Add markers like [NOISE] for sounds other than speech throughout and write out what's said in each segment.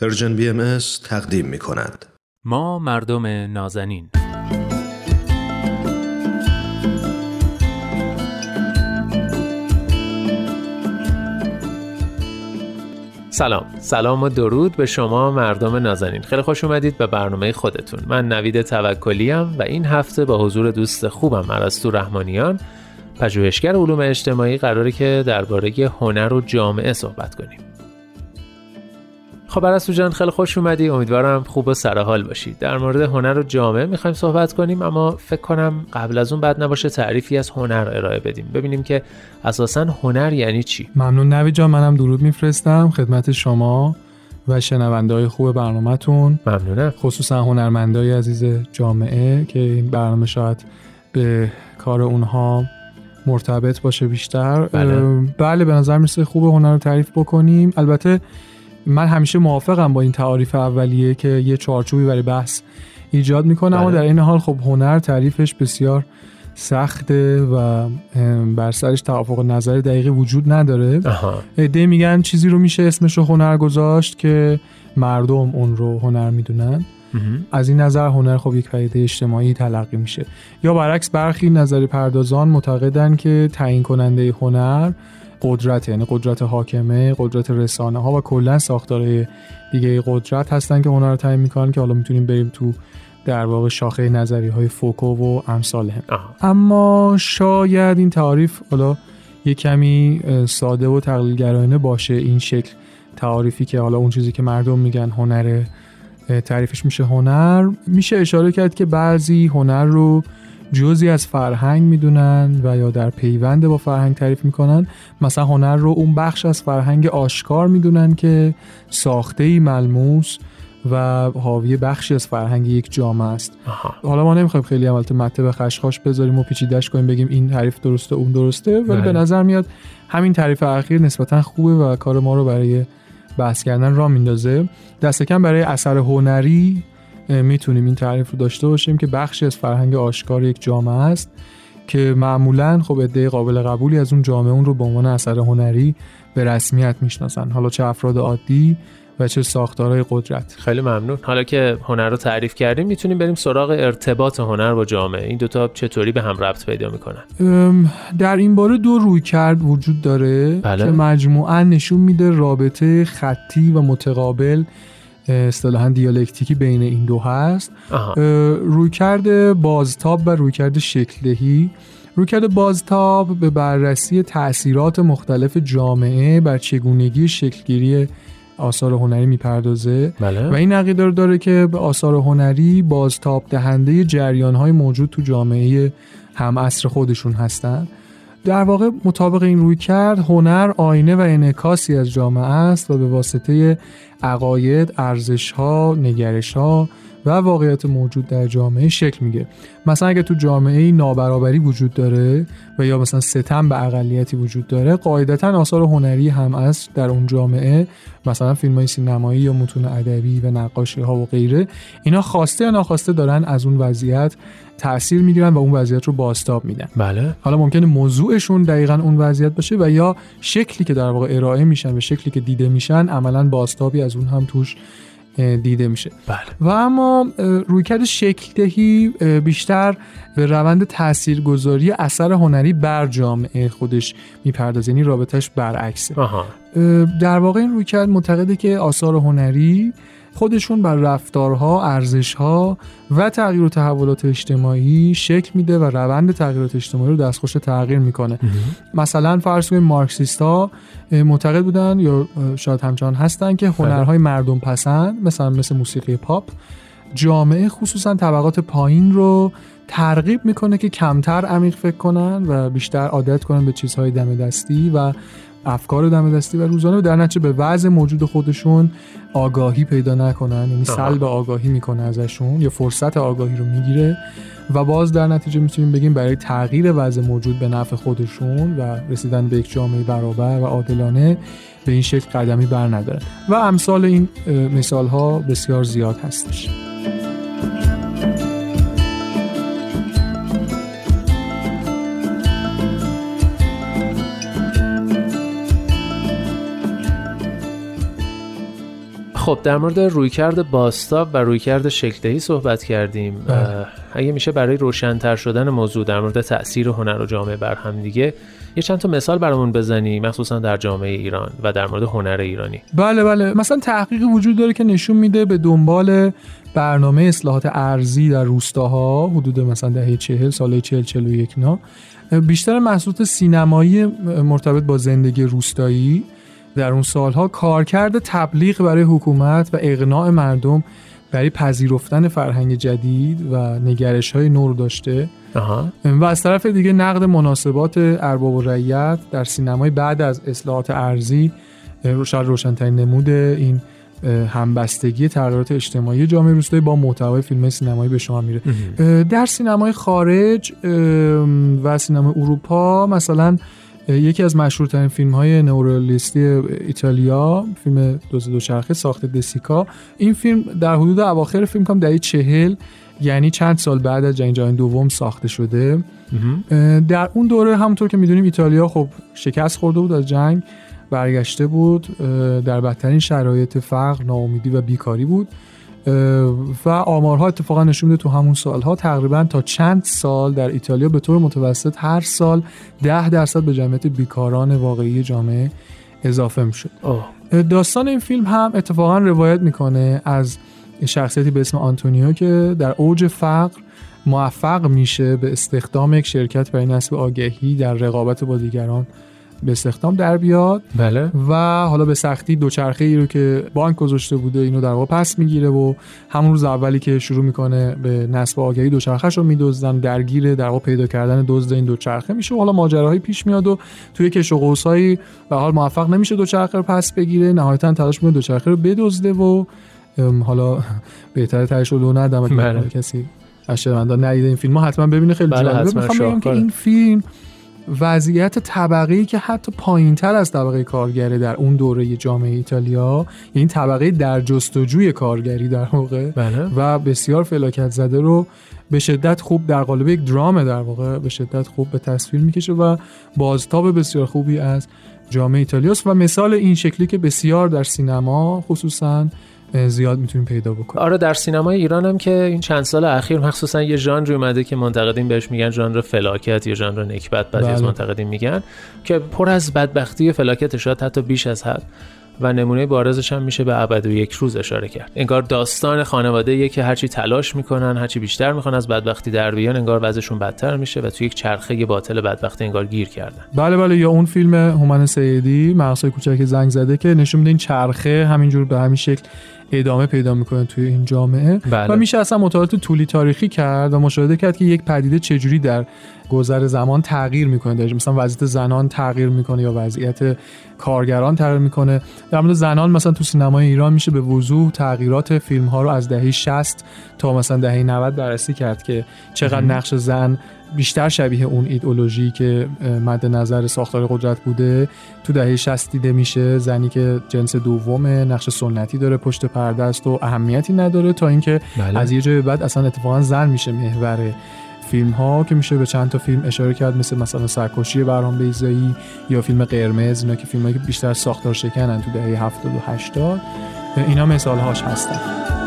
Persian BM تقدیم می کند. ما مردم نازنین. سلام. سلام و درود به شما مردم نازنین. خیلی خوش اومدید به برنامه خودتون. من نوید توکلی و این هفته با حضور دوست خوبم پرستو رحمانیان پژوهشگر علوم اجتماعی قراره که درباره هنر و جامعه صحبت کنیم. خب عرستو جان خیلی خوش اومدی. امیدوارم خوب و سرحال باشید در مورد هنر و جامعه می‌خوایم صحبت کنیم اما فکر کنم قبل از اون بد نباشه تعریفی از هنر ارائه بدیم. ببینیم که اساسا هنر یعنی چی. ممنون نوید جان منم درود میفرستم خدمت شما و شنونده های خوب برنامهتون. ممنونم. خصوصا هنرمندای عزیز جامعه که این برنامه شاید به کار اونها مرتبط باشه بیشتر. بله. بله به نظر می‌رسه خوب هنر رو تعریف بکنیم. البته من همیشه موافقم با این تعاریف اولیه که یه چارچوبی برای بحث ایجاد می‌کنه اما بله. در این حال خب هنر تعریفش بسیار سخته و بر سرش توافق نظر دقیقی وجود نداره عده میگن چیزی رو میشه اسمش رو هنر گذاشت که مردم اون رو هنر می‌دونن. از این نظر هنر خب یک پدیده اجتماعی تلقی میشه یا برعکس برخی نظری پردازان معتقدن که تعیین کننده هنر قدرت یعنی قدرت حاکمه قدرت رسانه ها و کلا ساختارهای دیگه قدرت هستن که هنر رو تعیین می‌کنن که حالا می‌تونیم بریم تو در واقع شاخه نظری های فوکو و امثال هم. آها. اما شاید این تعریف حالا یه کمی ساده و تقلیلگرایانه باشه این شکل تعریفی که حالا اون چیزی که مردم میگن هنره اه، تعریفش میشه هنر. میشه اشاره کرد که بعضی هنر رو جزی از فرهنگ می‌دونن و یا در پیوند با فرهنگ تعریف می‌کنن. مثلا هنر رو اون بخش از فرهنگ آشکار می‌دونن که ساخته ای ملموس و حاوی بخشی از فرهنگ یک جامعه است. آها. حالا ما نمی‌خوایم خیلی البته مته به خشخاش بذاریم و پیچیدش کنیم بگیم این تعریف درسته اون درسته ولی بله. به نظر میاد همین تعریف اخیر نسبتا خوبه و کار ما رو برای بحث کردن را میندازه. دست کم برای اثر هنری می‌تونیم این تعریف رو داشته باشیم که بخشی از فرهنگ آشکار یک جامعه است که معمولا خب عده قابل قبولی از اون جامعه اون رو به عنوان اثر هنری به رسمیت می‌شناسن. حالا چه افراد عادی و چه ساختارهای قدرت. خیلی ممنون. حالا که هنر رو تعریف کردیم می‌تونیم بریم سراغ ارتباط هنر با جامعه. این دوتا چطوری به هم ربط پیدا می‌کنن؟ در این باره دو روی کرد وجود داره بله. که مجموعا نشون میده رابطه خطی و متقابل اصطلاحا دیالکتیکی بین این دو هست. رویکرد بازتاب و رویکرد شکلدهی. رویکرد بازتاب به بررسی تأثیرات مختلف جامعه بر چگونگی شکلگیری آثار هنری می‌پردازه. بله. و این عقیده رو داره که به آثار هنری بازتاب دهنده جریان های موجود تو جامعه هم عصر خودشون هستن. در واقع مطابق این روی کرد هنر آینه و انعکاسی از جامعه است و به واسطه عقاید، ارزش ها، نگرش ها و واقعیت موجود در جامعه شکل میگه مثلا اگه تو جامعه نابرابری وجود داره و یا مثلا ستم به اقلیتی وجود داره قاعدتا آثار هنری هم از در اون جامعه. مثلا فیلم های سینمایی یا متون ادبی و نقاشی ها و غیره. اینا خواسته یا ناخواسته دارن از اون وضعیت تاثیر می‌گیرن و اون وضعیت رو باستاب میدن. بله. حالا ممکنه موضوعشون دقیقا اون وضعیت باشه و یا شکلی که در واقع ارائه میشن و شکلی که دیده میشن عملا باستابی از اون هم توش دیده میشه. بله. و اما رویکرد شکلدهی بیشتر به روند تاثیرگذاری اثر هنری بر جامعه خودش می‌پردازه یعنی رابطش برعکسه. آها. در واقع این رویکرد معتقده که آثار هنری خودشون بر رفتارها، ارزشها و تغییر و تحولات اجتماعی شکل میده و روند تغییرات اجتماعی رو دستخوش تغییر می‌کنه. مثلا فرض کنیم مارکسیست ها معتقد بودن یا شاید همچنان هستن که هنرهای مردم پسند مثلا مثل موسیقی پاپ جامعه خصوصا طبقات پایین رو ترغیب می‌کنه که کمتر عمیق فکر کنن و بیشتر عادت کنن به چیزهای دم دستی و افکار دم دستی و روزانه در نتیجه به وضع موجود خودشون آگاهی پیدا نکنن یعنی. سلب آگاهی می‌کنه ازشون یا فرصت آگاهی رو می‌گیره و باز در نتیجه می‌تونیم بگیم برای تغییر وضع موجود به نفع خودشون و رسیدن به یک جامعه برابر و عادلانه به این شکل قدمی بر ندارن و امثال این مثال ها بسیار زیاد هستش خب در مورد رویکرد باستاب و رویکرد شکلدهی صحبت کردیم. بله. اگه میشه برای روشنتر شدن موضوع در مورد تاثیر هنر و جامعه بر هم دیگه یه چند تا مثال برامون بزنی مخصوصا در جامعه ایران و در مورد هنر ایرانی. بله بله. مثلا تحقیقی وجود داره که نشون میده به دنبال برنامه اصلاحات ارزی در روستاها حدود مثلا دهه چهل سال چهل چهل و یک نا بیشتر محصولات سینمایی مرتبط با زندگی روستایی. در اون سالها کارکرد تبلیغ برای حکومت و اقناع مردم برای پذیرفتن فرهنگ جدید و نگرش های نور داشته. آها. و از طرف دیگه نقد مناسبات ارباب و رعیت در سینمای بعد از اصلاحات ارزی شاید روشنترین نمود این همبستگی تغییرات اجتماعی جامعه روستایی با محتوای فیلم سینمایی به شما میره. در سینمای خارج و سینمای اروپا مثلا یکی از مشهورترین فیلم های نورالیستی ایتالیا فیلم دوز دوچرخه ساخت دسیکا. این فیلم در حدود اواخر فیلم کام دهه چهل یعنی چند سال بعد از جنگ جهانی دوم ساخته شده. در اون دوره همونطور که می‌دونیم ایتالیا خب شکست خورده بود از جنگ برگشته بود در بدترین شرایط فقر ناامیدی و بیکاری بود. و آمارها اتفاقا نشون میده تو همون سالها. تقریبا تا چند سال در ایتالیا به طور متوسط هر سال ده درصد به جمعیت بیکاران واقعی جامعه اضافه می‌شد. داستان این فیلم هم اتفاقا روایت می‌کنه از شخصیتی به اسم آنتونیو که در اوج فقر موفق میشه به استخدام یک شرکت برای نصب آگهی در رقابت با دیگران به استخدام در بیاد. بله. و حالا به سختی دوچرخه ای رو که بانک گذاشته بوده اینو در واقع پس می‌گیره و همون روز اولی که شروع می‌کنه به نصب آگهی دوچرخهش رو میدزدن درگیر در واقع پیدا کردن دزد این دوچرخه میشه. و حالا ماجراهایی پیش میاد و توی کش و قوسایی به حال موفق نمیشه دوچرخه رو پس بگیره. نهایتا تلاش می‌کنه دوچرخه رو بدزده و حالا [LAUGHS] بهتره تهش رو ندم بله. کسی از ندیده این فیلم ها حتما ببینه. خیلی بله جالبه. می‌خوام بگم که. این فیلم وضعیت طبقه که حتی پایین تر از طبقه کارگره در اون دوره جامعه ایتالیا یعنی طبقه در جستجوی کارگری در واقع بله. و بسیار فلاکت زده رو به شدت خوب در قالب یک درام در واقع به شدت خوب به تصویر می‌کشه و بازتاب بسیار خوبی از جامعه ایتالیاست و مثال این شکلی که بسیار در سینما خصوصا زیاد می‌تونیم پیدا بکنیم. آره در سینمای ایران هم که این چند سال اخیر مخصوصا یه ژانری اومده که منتقدین بهش میگن ژانر فلاکت یا ژانر نکبت بعضی از بله. منتقدین میگن که پر از بدبختی و فلاکت شاید حتی بیش از حد. و نمونه بارزش هم میشه به ابد و یک روز اشاره کرد. انگار داستان خانواده که هرچی تلاش می‌کنن هرچی بیشتر می‌خوان از بدبختی در بیان انگار وضعشون بدتر میشه و توی یک چرخه باطل بدبختی انگار گیر کردن. بله بله یا اون فیلم هومن سیدی مغزهای کوچک زنگ زده که نشون میده این چرخه همینجور به همین شکل ادامه پیدا می‌کنه توی این جامعه. بله. و میشه اصلا مطالعات طولی تاریخی کرد و مشاهده کرد که یک پدیده چجوری در گذر زمان تغییر می‌کنه. در مثلا وضعیت زنان تغییر می‌کنه یا وضعیت کارگران تغییر می‌کنه. در مورد زنان مثلا تو سینمای ایران میشه به وضوح تغییرات فیلم ها رو از دهه 60 تا مثلا دهه 90 بررسی کرد که چقدر نقش زن بیشتر شبیه اون ایدئولوژی که مد نظر ساختار قدرت بوده تو دهه 60 دیده میشه زنی که جنس دومه نقش سنتی داره پشت پرده است و اهمیتی نداره تا اینکه بله. از یه جای بعد اصلا اتفاقا زن میشه محور فیلم ها که میشه به چند تا فیلم اشاره کرد مثل مثلا سرکشی برام بیزایی یا فیلم قرمز اینا که فیلم که بیشتر ساختار شکنن تو دهه 70 و 80 اینا مثال هاش هستن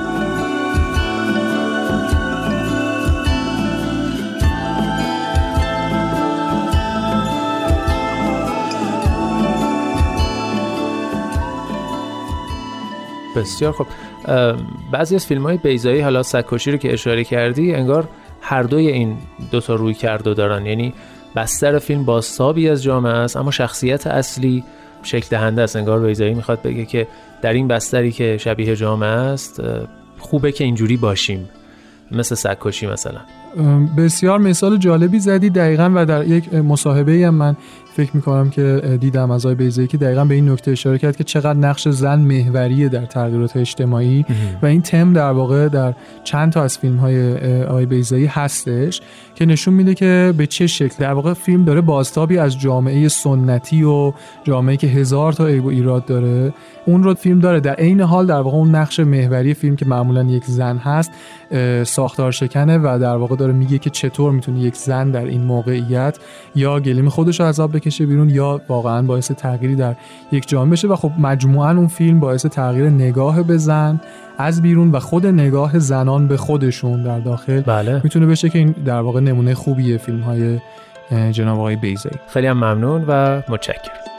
بسیار خب بعضی از فیلم های بیزایی حالا سکوشی رو که اشاره کردی انگار هر دوی این دوتا روی کرده دارن. یعنی بستر فیلم بازتابی از جامعه است اما شخصیت اصلی شکل دهنده است. انگار بیزایی می‌خواد بگه که در این بستری که شبیه جامعه است خوبه که اینجوری باشیم. مثل سکوشی مثلا. بسیار مثال جالبی زدی دقیقا و در یک مصاحبه هم من فکر می‌کنم که دیدم از آقای بیزایی که دقیقا به این نکته اشاره کرد که چقدر نقش زن محوریه در تغییرات اجتماعی و این تم در واقع در چند تا از فیلم های آقای بیزایی هستش که نشون میده که به چه شکل در واقع فیلم داره بازتابی از جامعه سنتی و جامعه که هزار تا عیب و ایراد داره. اون رو فیلم داره. در عین حال در واقع اون نقش محوری فیلم که معمولا یک زن هست ساختار شکنه و در واقع داره میگه که چطور می‌تونه یک زن در این موقعیت یا گلیم خودش رو عذاب بکشه بیرون یا واقعا باعث تغییری در یک جامعه بشه. و خب مجموعا اون فیلم باعث تغییر نگاه به زن از بیرون و خود نگاه زنان به خودشون در داخل بله. می‌تونه بشه که این در واقع نمونه خوبیه فیلم های جناب آقای بیزی خیلی هم ممنون و متشکرم.